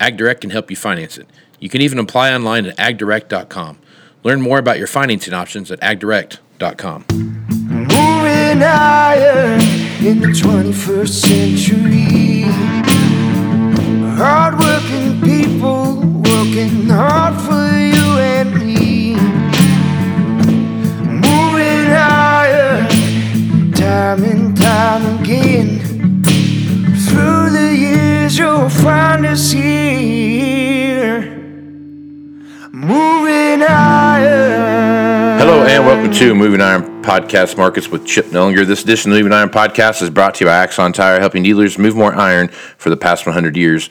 Ag Direct can help you finance it. You can even apply online at agdirect.com. Learn more about your financing options at agdirect.com. Moving higher in the 21st century. Hardworking you'll find us here. Moving higher. Hello and welcome to Moving Iron Podcast Markets with Chip Nellinger. This edition of the Moving Iron Podcast is brought to you by Axon Tire, helping dealers move more iron for the past 100 years.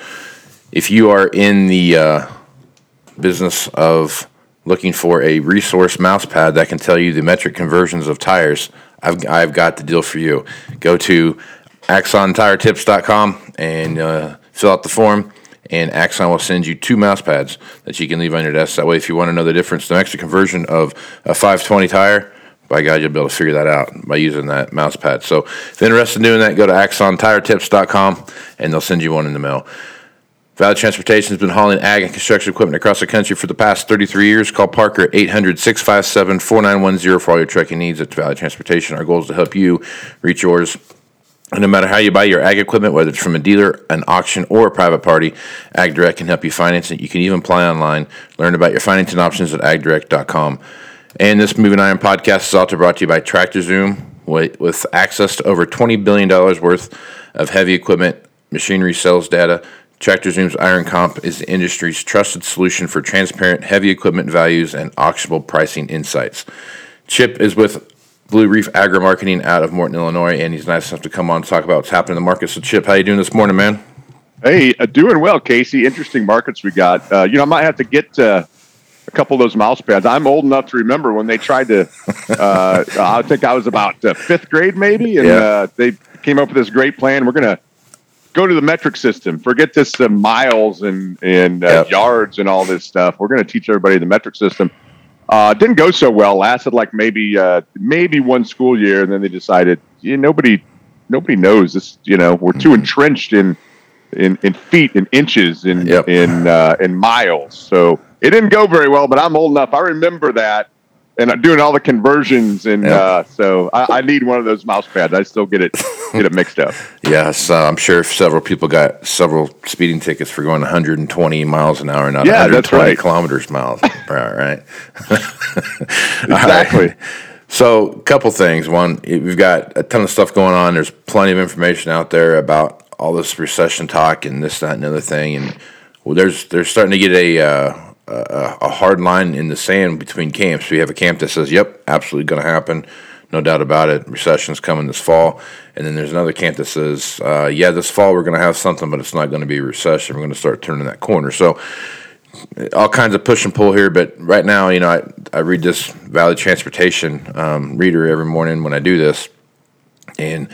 If you are in the uh, business of looking for a resource mouse pad that can tell you the metric conversions of tires, I've, I've got the deal for you. Go to axontiretips.com and uh, fill out the form, and Axon will send you two mouse pads that you can leave on your desk. That way, if you want to know the difference, the extra conversion of a 520 tire, by God, you'll be able to figure that out by using that mouse pad. So, if you're interested in doing that, go to axontiretips.com and they'll send you one in the mail. Valley Transportation has been hauling ag and construction equipment across the country for the past 33 years. Call Parker at 800 657 4910 for all your trucking needs at Valley Transportation. Our goal is to help you reach yours. And no matter how you buy your ag equipment, whether it's from a dealer, an auction, or a private party, AgDirect can help you finance it. You can even apply online. Learn about your financing options at agdirect.com. And this Moving Iron podcast is also brought to you by Tractor Zoom with, with access to over $20 billion worth of heavy equipment machinery sales data. Tractor Zoom's Iron Comp is the industry's trusted solution for transparent heavy equipment values and auctionable pricing insights. Chip is with Blue Reef Agri Marketing out of Morton, Illinois, and he's nice enough to come on and talk about what's happening in the market. So, Chip, how you doing this morning, man? Hey, uh, doing well, Casey. Interesting markets we got. Uh, you know, I might have to get uh, a couple of those mouse pads. I'm old enough to remember when they tried to. Uh, I think I was about uh, fifth grade, maybe, and Yeah. uh, they came up with this great plan. We're gonna go to the metric system. Forget this uh, miles and and uh, Yep. yards and all this stuff. We're gonna teach everybody the metric system. Uh, didn't go so well. Lasted like maybe uh, maybe one school year, and then they decided, yeah, nobody nobody knows this. You know, we're too entrenched in in, in feet and inches in Yep. in uh, in miles. So it didn't go very well. But I'm old enough. I remember that, and I'm doing all the conversions, and Yep. uh, so I, I need one of those mouse pads. I still get it get it mixed up. Yes, uh, I'm sure several people got several speeding tickets for going 120 miles an hour, not Yeah, that's 120 right. kilometers miles per hour, right? Exactly. So, a couple things. One, we've got a ton of stuff going on. There's plenty of information out there about all this recession talk and this, that, and the other thing. And well, there's there's starting to get a uh, a, a hard line in the sand between camps. We have a camp that says, "Yep, absolutely going to happen, no doubt about it. Recession's coming this fall." And then there's another camp that says, uh, "Yeah, this fall we're going to have something, but it's not going to be a recession. We're going to start turning that corner." So all kinds of push and pull here, but right now, you know, I, I read this Valley Transportation um, reader every morning when I do this, and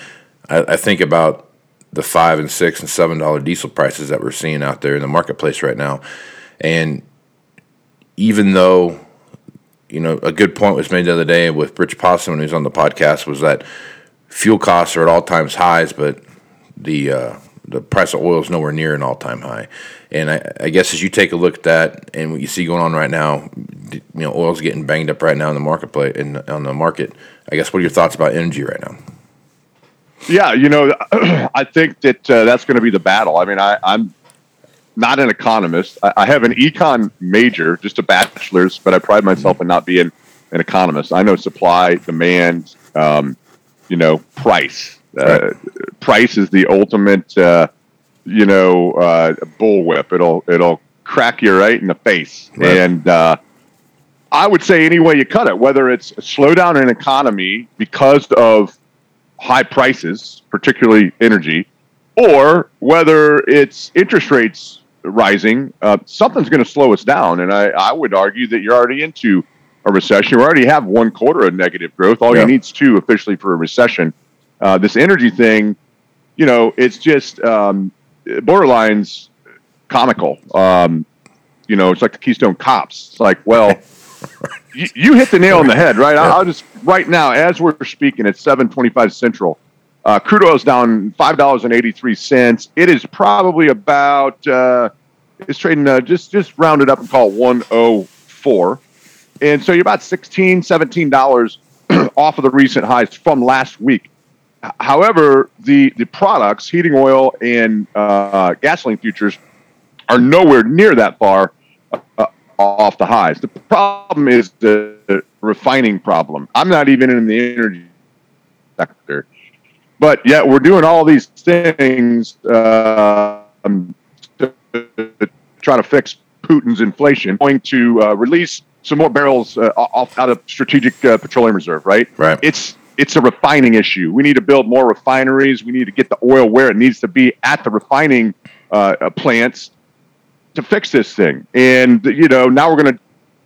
I, I think about the five and six and seven dollar diesel prices that we're seeing out there in the marketplace right now, and even though you know a good point was made the other day with Rich Possum was on the podcast was that fuel costs are at all times highs, but the uh, the price of oil is nowhere near an all time high. And I, I guess as you take a look at that and what you see going on right now, you know, oil's getting banged up right now in the marketplace in on the market. I guess what are your thoughts about energy right now? Yeah, you know, I think that uh, that's going to be the battle. I mean, I, I'm not an economist. I, I have an econ major, just a bachelor's, but I pride myself in not being an economist. I know supply, demand, um, you know, price. Uh, price is the ultimate, uh, you know, uh, bullwhip. It'll it'll crack you right in the face. Right. And uh, I would say any way you cut it, whether it's a slowdown in economy because of high prices, particularly energy, or whether it's interest rates rising, uh, something's going to slow us down. And I, I would argue that you're already into a recession. We already have one quarter of negative growth. All Yeah. you need is two officially for a recession. Uh, this energy thing, you know, it's just um, borderlines comical. Um, you know, it's like the Keystone Cops. It's like, well, you, you hit the nail on the head, right? I'll, I'll just right now, as we're speaking, it's seven twenty-five Central. Uh, crude oil is down five dollars and eighty-three cents. It is probably about uh, it's trading uh, just just rounded up and call one oh four, and so you're about 16 17 dollars off of the recent highs from last week. However, the the products, heating oil and uh, gasoline futures, are nowhere near that far uh, off the highs. The problem is the refining problem. I'm not even in the energy sector, but yet we're doing all these things uh, to, to try to fix Putin's inflation. Going to uh, release some more barrels uh, off out of strategic uh, petroleum reserve, right? Right. It's it's a refining issue. We need to build more refineries. We need to get the oil where it needs to be at the refining uh, uh, plants to fix this thing. And you know, now we're going to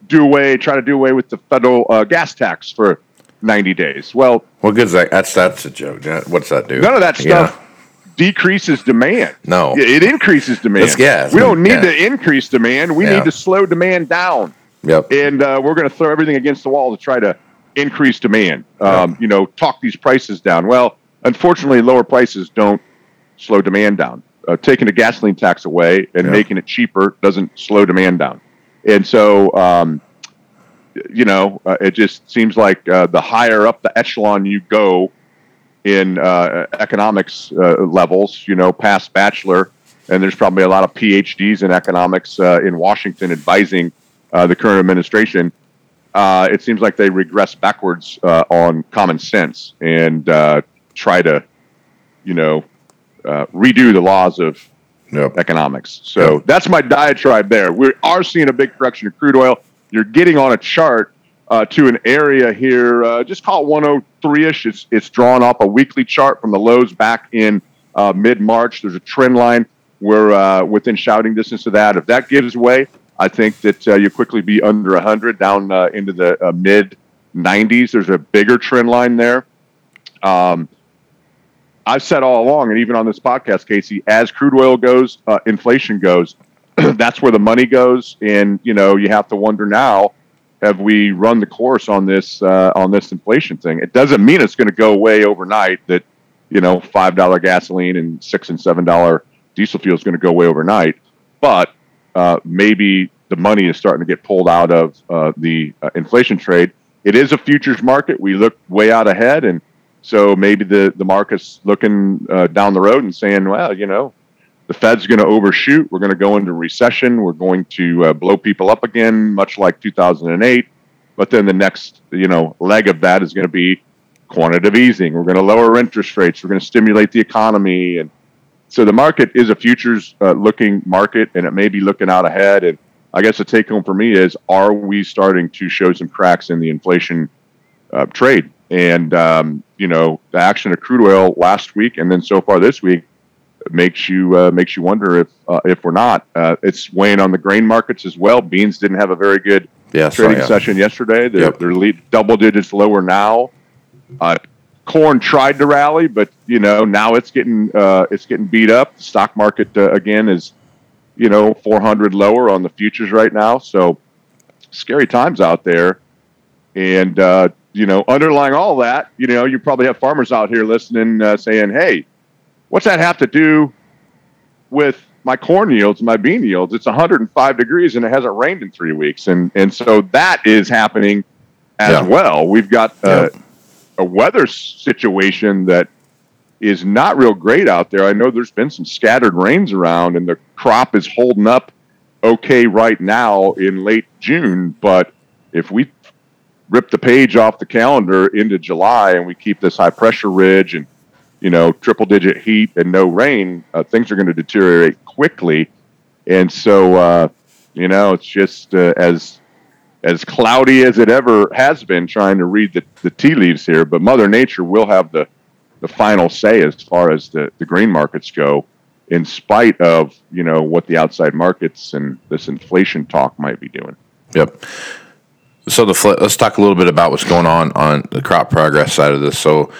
do away, try to do away with the federal uh, gas tax for 90 days. Well, What good's that? That's that's a joke. What's that do? none of that Yeah. stuff decreases demand. No. It increases demand. It's gas. We don't need Yeah. to increase demand. We Yeah. need to slow demand down. Yep. And uh, we're going to throw everything against the wall to try to increase demand. Um, You know, talk these prices down. Well, unfortunately, lower prices don't slow demand down. Uh, taking the gasoline tax away and Yeah. making it cheaper doesn't slow demand down. And so, um, you know, uh, it just seems like uh, the higher up the echelon you go in uh, economics uh, levels, you know, past bachelor, and there's probably a lot of PhDs in economics uh, in Washington advising uh, the current administration. Uh, it seems like they regress backwards uh, on common sense and uh, try to, you know, uh, redo the laws of Yep. economics. So that's my diatribe there. We are seeing a big correction of crude oil. You're getting on a chart uh, to an area here, uh, just call it 103 ish. It's, it's drawn off a weekly chart from the lows back in uh, mid March. There's a trend line. We're uh, within shouting distance of that. If that gives way, I think that uh, you quickly be under 100 down uh, into the uh, mid 90s. There's a bigger trend line there. Um, I've said all along, and even on this podcast, Casey, as crude oil goes, inflation goes. that's where the money goes, and you know you have to wonder now: have we run the course on this uh, on this inflation thing? It doesn't mean it's going to go away overnight. That you know five dollar gasoline and six and seven dollar diesel fuel is going to go away overnight, but uh, maybe the money is starting to get pulled out of uh, the uh, inflation trade. It is a futures market. We look way out ahead, and so maybe the the market's looking uh, down the road and saying, well, you know, the Fed's going to overshoot. We're going to go into recession. We're going to uh, blow people up again, much like 2008. But then the next, you know, leg of that is going to be quantitative easing. We're going to lower interest rates. We're going to stimulate the economy, and so the market is a futures uh, looking market, and it may be looking out ahead. And I guess the take home for me is: Are we starting to show some cracks in the inflation uh, trade? And um, you know, the action of crude oil last week, and then so far this week, makes you uh, makes you wonder if uh, if we're not. Uh, it's weighing on the grain markets as well. Beans didn't have a very good Yeah. trading yeah. session yesterday. They're, Yep. they're lead, double digits lower now. Uh, corn tried to rally, but you know now it's getting uh, it's getting beat up. The stock market uh, again is you know 400 lower on the futures right now. So scary times out there. And uh, you know, underlying all that, you know, you probably have farmers out here listening, uh, saying, "Hey, what's that have to do with my corn yields, my bean yields? It's 105 degrees and it hasn't rained in three weeks, and and so that is happening as Yeah. well. We've got uh, a weather situation that is not real great out there. I know there's been some scattered rains around, and the crop is holding up okay right now in late June, but if we rip the page off the calendar into July and we keep this high pressure ridge and you know triple digit heat and no rain, uh, things are going to deteriorate quickly. And so, uh, You know, it's just uh, as as cloudy as it ever has been trying to read the, the tea leaves here. But Mother Nature will have the the final say as far as the, the grain markets go, in spite of you know what the outside markets and this inflation talk might be doing. Yep. So the let's talk a little bit about what's going on on the crop progress side of this. So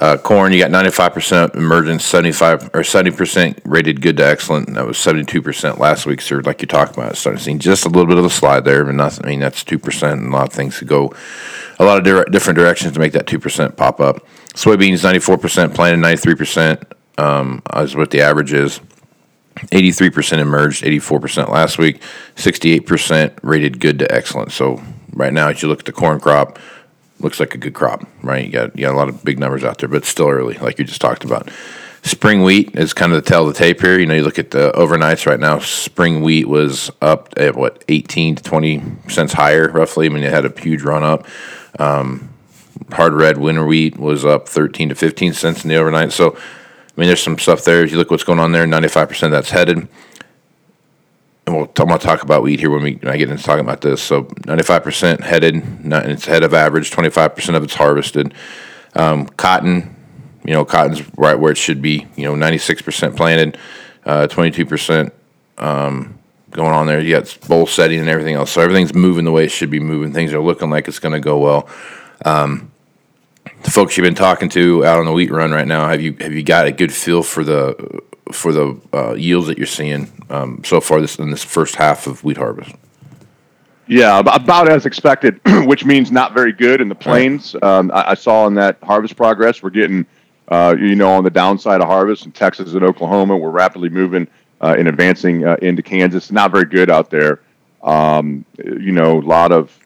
uh, corn, you got 95% emergence, 75 or 70% rated good to excellent. And that was 72% last week. So, like you talked about, starting seeing just a little bit of a slide there, but nothing. I mean, that's 2%, and a lot of things to go a lot of dire- different directions to make that 2% pop up. Soybeans, 94% planted, 93% um, is what the average is. 83% emerged, 84% last week, 68% rated good to excellent. So, right now, as you look at the corn crop, looks like a good crop, right? You got you got a lot of big numbers out there, but still early, like you just talked about. Spring wheat is kind of the tail of the tape here. You know, you look at the overnights right now. Spring wheat was up at what eighteen to twenty cents higher, roughly. I mean, it had a huge run up. Um, hard red winter wheat was up thirteen to fifteen cents in the overnight. So, I mean, there's some stuff there. If you look what's going on there, ninety five percent that's headed and we'll, I'm to talk about wheat here when we when I get into talking about this. So 95% headed, it's ahead of average. 25% of it's harvested. Um, cotton, you know, cotton's right where it should be. You know, 96% planted, uh, 22% um, going on there. You got boll setting and everything else. So everything's moving the way it should be moving. Things are looking like it's going to go well. Um, the folks you've been talking to out on the wheat run right now, have you have you got a good feel for the for the uh, yields that you're seeing um, so far this in this first half of wheat harvest? Yeah, about as expected, which means not very good in the plains. Um, I, I, saw in that harvest progress, we're getting, uh, you know, on the downside of harvest in Texas and Oklahoma. We're rapidly moving uh, and advancing uh, into Kansas. Not very good out there. Um, you know, a lot of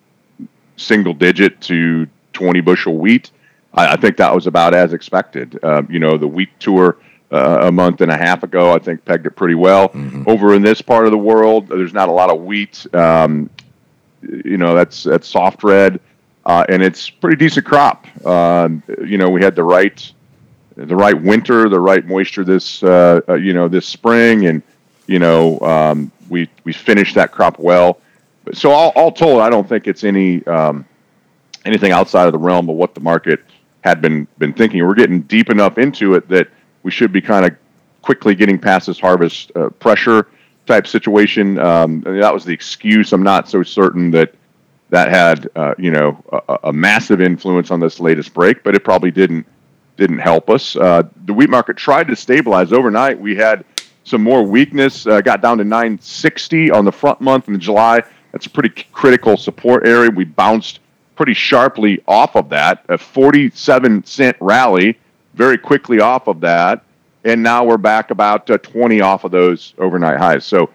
single digit to 20 bushel wheat. I, I think that was about as expected. Um, you know, the wheat tour uh, a month and a half ago. I think pegged it pretty well. Mm-hmm. Over in this part of the world, there's not a lot of wheat. Um, you know, that's that's soft red, uh, and it's pretty decent crop. Uh, you know, we had the right the right winter, the right moisture this uh, uh, you know this spring, and you know um, we we finished that crop well. So all, all told, I don't think it's any um, anything outside of the realm of what the market had been been thinking. We're getting deep enough into it that we should be kind of quickly getting past this harvest uh, pressure type situation. Um, that was the excuse. I'm not so certain that that had uh, you know a, a, massive influence on this latest break, but it probably didn't didn't help us. Uh, the wheat market tried to stabilize overnight. We had some more weakness. Uh, got down to 960 on the front month in July. That's a pretty critical support area. We bounced pretty sharply off of that. A 47 cent rally very quickly off of that, and now we're back about uh, 20 off of those overnight highs. So,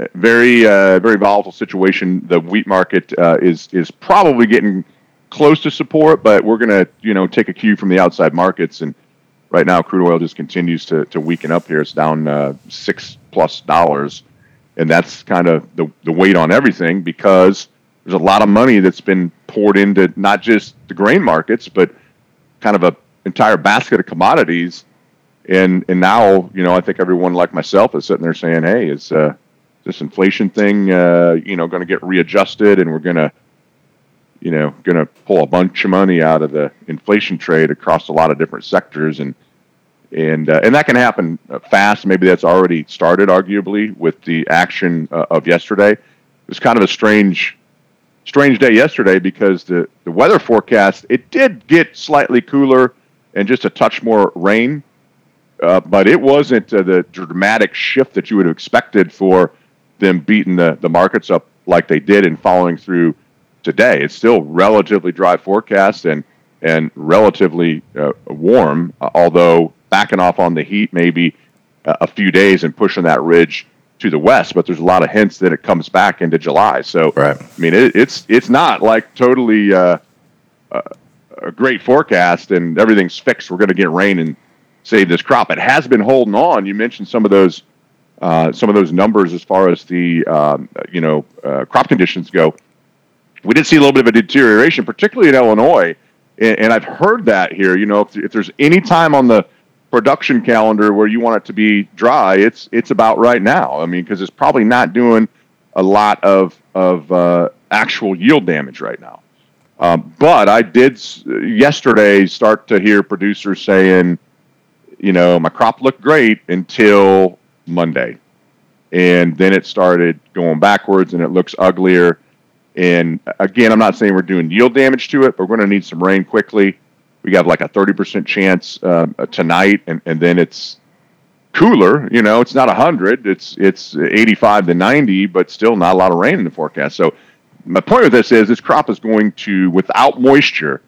uh, very uh, very volatile situation. The wheat market is is probably getting close to support, but we're gonna you know take a cue from the outside markets. And right now, crude oil just continues to to weaken up here. It's down six plus dollars, and that's kind of the the weight on everything because there's a lot of money that's been poured into not just the grain markets, but kind of a entire basket of commodities. And and now, you know, I think everyone like myself is sitting there saying, "Hey, is uh, this inflation thing, uh, you know, going to get readjusted, and we're going to, you know, going to pull a bunch of money out of the inflation trade across a lot of different sectors, and and uh, and that can happen uh, fast. Maybe that's already started, arguably, with the action uh, of yesterday. It was kind of a strange strange day yesterday because the, the weather forecast it did get slightly cooler and just a touch more rain. Uh, but it wasn't uh, the dramatic shift that you would have expected for them beating the, the markets up like they did and following through today. It's still relatively dry forecast and and relatively uh, warm, uh, although backing off on the heat maybe a few days and pushing that ridge to the west. But there's a lot of hints that it comes back into July. So right. I mean, it, it's it's not like totally uh, uh a great forecast and everything's fixed. We're going to get rain and save this crop. It has been holding on. You mentioned some of those uh, some of those numbers as far as the um, you know uh, crop conditions go. We did see a little bit of a deterioration, particularly in Illinois, and, and I've heard that here. You know, if, if there's any time on the production calendar where you want it to be dry, it's it's about right now. I mean, because it's probably not doing a, lot of of uh, actual yield damage right now. Um, but I did yesterday start to hear producers saying, you know, my crop looked great until Monday, and then it started going backwards, and it looks uglier. And again, I'm not saying we're doing yield damage to it, but we're going to need some rain quickly. We got like a 30% chance um, tonight, and, and then it's cooler. You know, it's not 100, it's it's 85 to 90, but still not a lot of rain in the forecast. So my point with this is this crop is going to, without moisture,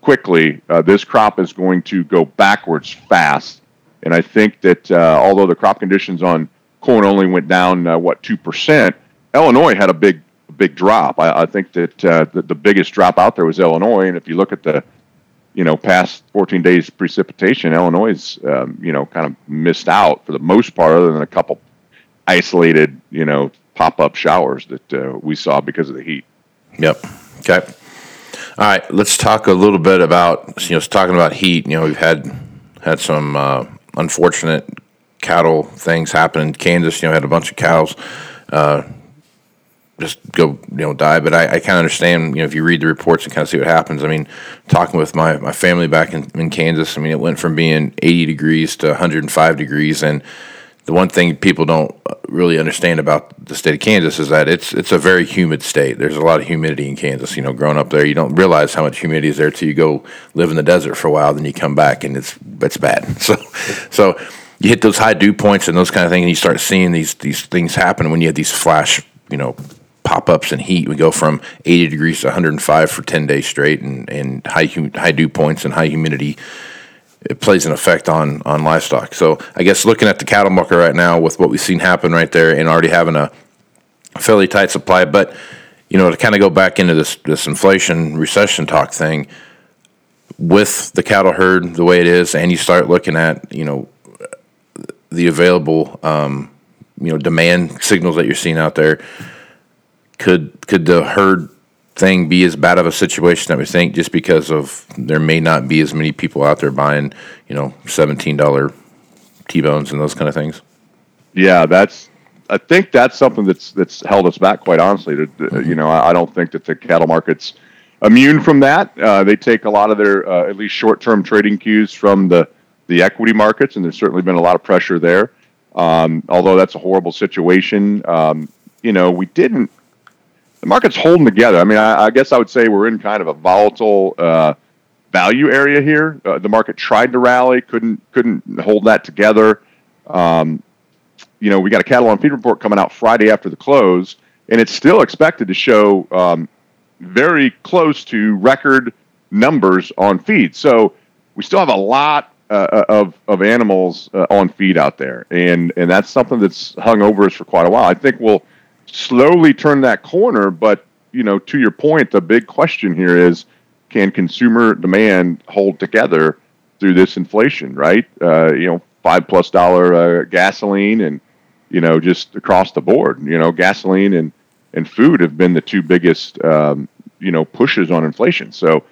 quickly, uh, this crop is going to go backwards fast. And I think that uh, although the crop conditions on corn only went down uh, what two percent, Illinois had a big big drop. I, I think that uh, the, the biggest drop out there was Illinois, and if you look at the you know past 14 days precipitation, Illinois um, you know kind of missed out for the most part, other than a couple isolated you know pop up showers that uh, we saw because of the heat. Yep. Okay. All right. Let's talk a little bit about you know talking about heat. You know, we've had had some uh, unfortunate cattle things happen in Kansas. You know, had a bunch of cows uh, just go you know die. But I, I kind of understand. You know, if you read the reports and kind of see what happens. I mean, talking with my my family back in, in Kansas. I mean, it went from being 80 degrees to 105 degrees and the one thing people don't really understand about the state of Kansas is that it's it's a very humid state. There's a lot of humidity in Kansas. You know, growing up there, you don't realize how much humidity is there till you go live in the desert for a while. Then you come back and it's it's bad. So so you hit those high dew points and those kind of things, and you start seeing these these things happen when you have these flash, you know, pop ups and heat. We go from 80 degrees to 105 for 10 days straight, and and high hum- high dew points and high humidity it plays an effect on on livestock. So I guess looking at the cattle market right now with what we've seen happen right there and already having a fairly tight supply, but you know to kind of go back into this this inflation recession talk thing with the cattle herd the way it is, and you start looking at you know the available um, you know demand signals that you're seeing out there. Could could the herd thing be as bad of a situation that we think just because of there may not be as many people out there buying, you know, seventeen dollar T bones and those kind of things. Yeah, that's. I think that's something that's that's held us back, quite honestly. To, to- You know, I, I don't think that the cattle market's immune from that. Uh, they take a lot of their uh, at least short-term trading cues from the the equity markets, and there's certainly been a lot of pressure there. Um, although that's a horrible situation, um, you know, we didn't. The market's holding together. I mean, I, I guess I would say we're in kind of a volatile uh, value area here. Uh, the market tried to rally, couldn't couldn't hold that together. Um, you know, we got a cattle on feed report coming out Friday after the close, and it's still expected to show um, very close to record numbers on feed. So we still have a lot uh, of of animals uh, on feed out there, and and that's something that's hung over us for quite a while. I think we'll slowly turn that corner, but you know, to your point, the big question here is, can consumer demand hold together through this inflation? Right? Uh, you know, five plus dollar uh, gasoline and you know, just across the board. You know, gasoline and and food have been the two biggest um, you know pushes on inflation. So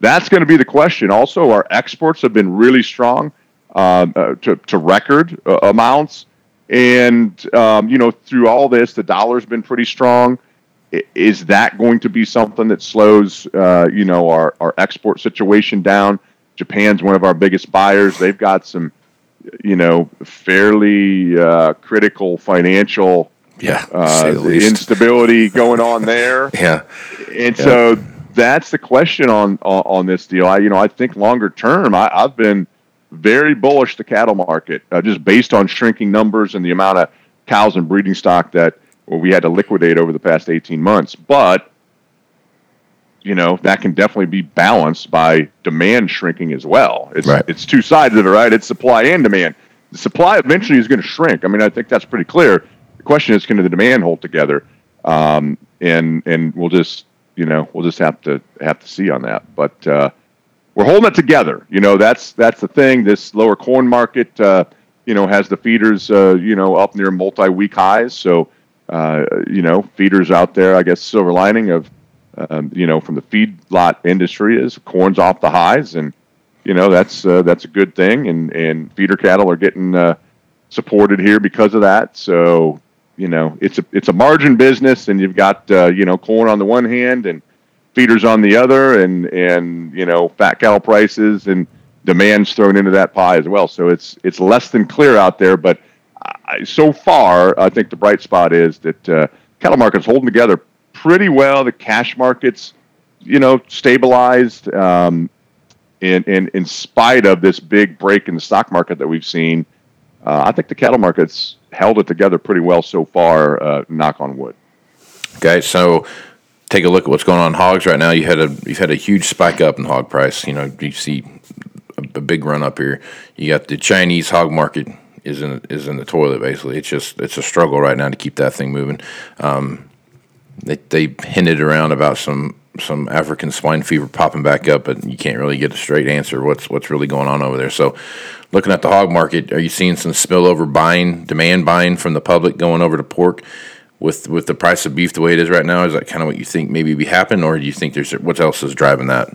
that's going to be the question. Also, our exports have been really strong um, uh, to to record uh, amounts, and um, you know, through all this, the dollar's been pretty strong. Is that going to be something that slows, uh, you know, our, our export situation down? Japan's one of our biggest buyers. They've got some, you know, fairly uh, critical financial Yeah, uh, instability going on there. yeah, And so that's the question on, on on this deal. I you know I think longer term I, I've been very bullish the cattle market uh, just based on shrinking numbers and the amount of cows and breeding stock that well, we had to liquidate over the past 18 months. But you know that can definitely be balanced by demand shrinking as well. It's Right. it's two sides of it, right? It's supply and demand. The supply eventually is going to shrink. I mean, I think that's pretty clear. The question is, can the demand hold together? Um, and and we'll just you know we'll just have to have to see on that. But uh, we're holding it together. You know, that's that's the thing. This lower corn market, uh, you know, has the feeders, uh, you know, up near multi-week highs. So, uh, you know, feeders out there. I guess silver lining of, um, you know, from the feedlot industry is corn's off the highs, and you know that's uh, that's a good thing. And and feeder cattle are getting uh, supported here because of that. So, you know, it's a it's a margin business, and you've got uh, you know corn on the one hand and feeders on the other, and and you know fat cattle prices and demands thrown into that pie as well. So it's it's less than clear out there, but I, so far, I think the bright spot is that uh, cattle markets holding together pretty well. The cash markets, you know, stabilized. Um, in, in, in spite of this big break in the stock market that we've seen, uh, I think the cattle markets held it together pretty well so far. Uh, knock on wood. Okay, so take a look at what's going on in hogs right now. You had a you've had a huge spike up in hog price. You know, you see a, a big run up here. You got the Chinese hog market is in is in the toilet basically. It's just it's a struggle right now to keep that thing moving. Um, they they hinted around about some some African swine fever popping back up, but you can't really get a straight answer what's what's really going on over there. So, looking at the hog market, are you seeing some spillover buying, demand buying from the public going over to pork? With, with the price of beef the way it is right now, is that kind of what you think maybe be happen, or do you think there's what else is driving that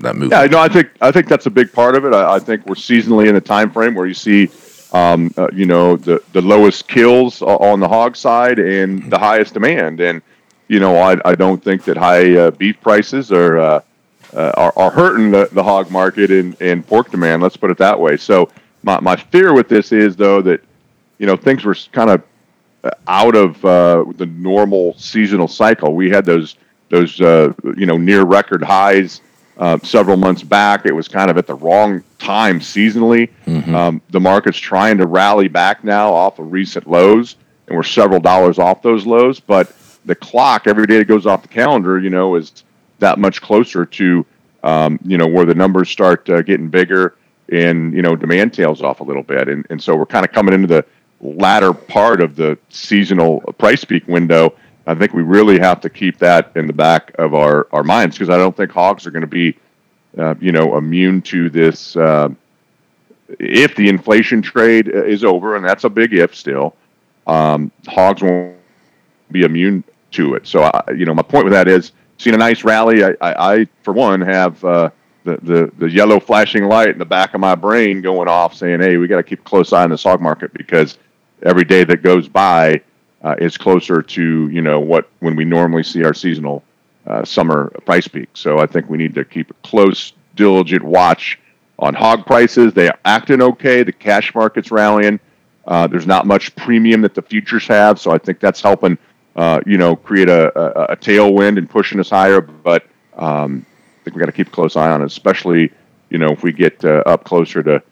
that move? Yeah, no, I think I think that's a big part of it. I, I think we're seasonally in a time frame where you see um, uh, you know, the, the lowest kills on the hog side and the highest demand. And, you know, I, I don't think that high uh, beef prices are, uh, uh, are, are hurting the, the hog market and, and pork demand. Let's put it that way. So my, my fear with this is, though, that, you know, things were kind of out of uh, the normal seasonal cycle. We had those, those you know, near record highs uh, several months back. It was kind of at the wrong time seasonally. Mm-hmm. Um, the market's trying to rally back now off of recent lows, and we're several dollars off those lows. But the clock every day that goes off the calendar, you know, is that much closer to um, you know where the numbers start uh, getting bigger and you know demand tails off a little bit, and and so we're kind of coming into the latter part of the seasonal price peak window I think we really have to keep that in the back of our, our minds because I don't think hogs are going to be, uh, you know, immune to this. Uh, if the inflation trade is over, and that's a big if still, um, hogs won't be immune to it. So, I, you know, my point with that is, seen a nice rally. I, I, I for one, have uh, the, the the yellow flashing light in the back of my brain going off, saying, "Hey, we got to keep a close eye on this hog market because every day that goes by." uh, is closer to you know what when we normally see our seasonal uh, summer price peak. So I think we need to keep a close, diligent watch on hog prices. They are acting okay. The cash market's rallying. Uh, there's not much premium that the futures have, so I think that's helping uh, you know create a, a, a, tailwind and pushing us higher. But um, I think we got to keep a close eye on it, especially you know if we get uh, up closer to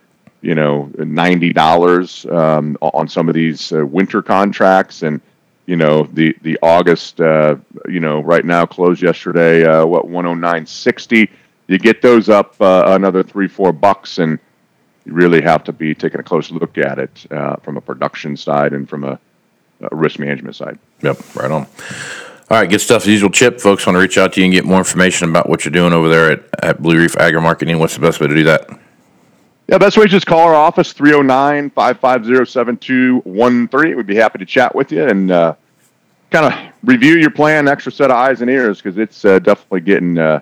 you know ninety dollars um, on some of these uh, winter contracts, and you know the the August uh, you know right now closed yesterday uh, what one hundred nine sixty. You get those up uh, another three four bucks, and you really have to be taking a close look at it uh, from a production side and from a, a risk management side. Yep, right on. All right, good stuff as usual. Chip, folks want to reach out to you and get more information about what you're doing over there at, at Blue Reef Agri Marketing. What's the best way to do that? Yeah, best way is just call our office, 309 550 7213. We'd be happy to chat with you and uh, kind of review your plan, extra set of eyes and ears, because it's uh, definitely getting uh,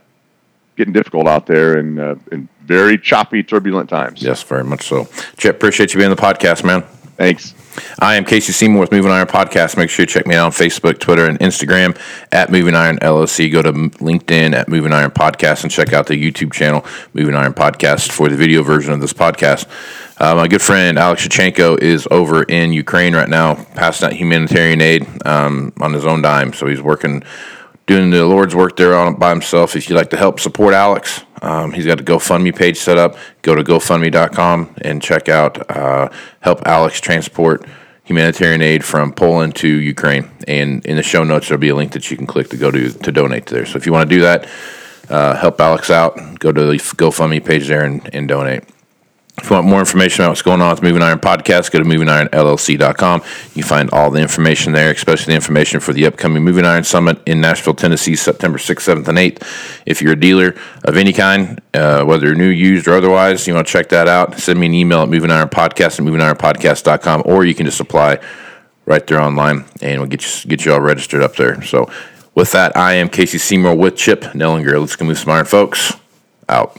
getting difficult out there in, uh, in very choppy, turbulent times. Yes, very much so. Chip, appreciate you being on the podcast, man. Thanks. I am Casey Seymour with Moving Iron Podcast. Make sure you check me out on Facebook, Twitter, and Instagram at Moving Iron LLC. Go to LinkedIn at Moving Iron Podcast and check out the YouTube channel, Moving Iron Podcast, for the video version of this podcast. Uh, my good friend Alex Shachenko is over in Ukraine right now, passing out humanitarian aid um, on his own dime. So he's working, doing the Lord's work there on by himself. If you'd like to help support Alex, um, he's got a GoFundMe page set up. Go to GoFundMe.com and check out uh, help Alex transport humanitarian aid from Poland to Ukraine. And in the show notes, there'll be a link that you can click to go to to donate to there. So if you want to do that, uh, help Alex out, go to the GoFundMe page there and, and donate. If you want more information about what's going on with Moving Iron Podcast, go to movingironllc.com. You find all the information there, especially the information for the upcoming Moving Iron Summit in Nashville, Tennessee, September 6th, 7th, and 8th. If you're a dealer of any kind, uh, whether new, used, or otherwise, you want to check that out, send me an email at movingironpodcast at movingironpodcast.com, or you can just apply right there online, and we'll get you, get you all registered up there. So with that, I am Casey Seymour with Chip Nellinger. Let's go move some iron, folks. Out.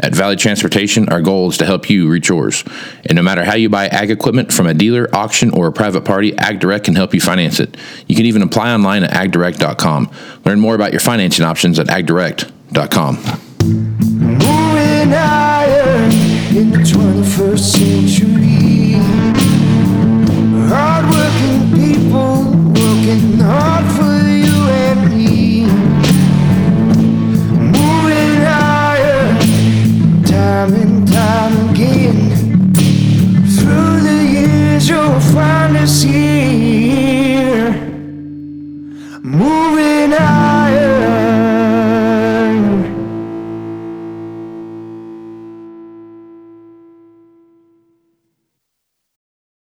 At Valley Transportation, our goal is to help you reach yours. And no matter how you buy ag equipment from a dealer, auction, or a private party, AgDirect can help you finance it. You can even apply online at agdirect.com. Learn more about your financing options at agdirect.com. Moving higher in the 21st century.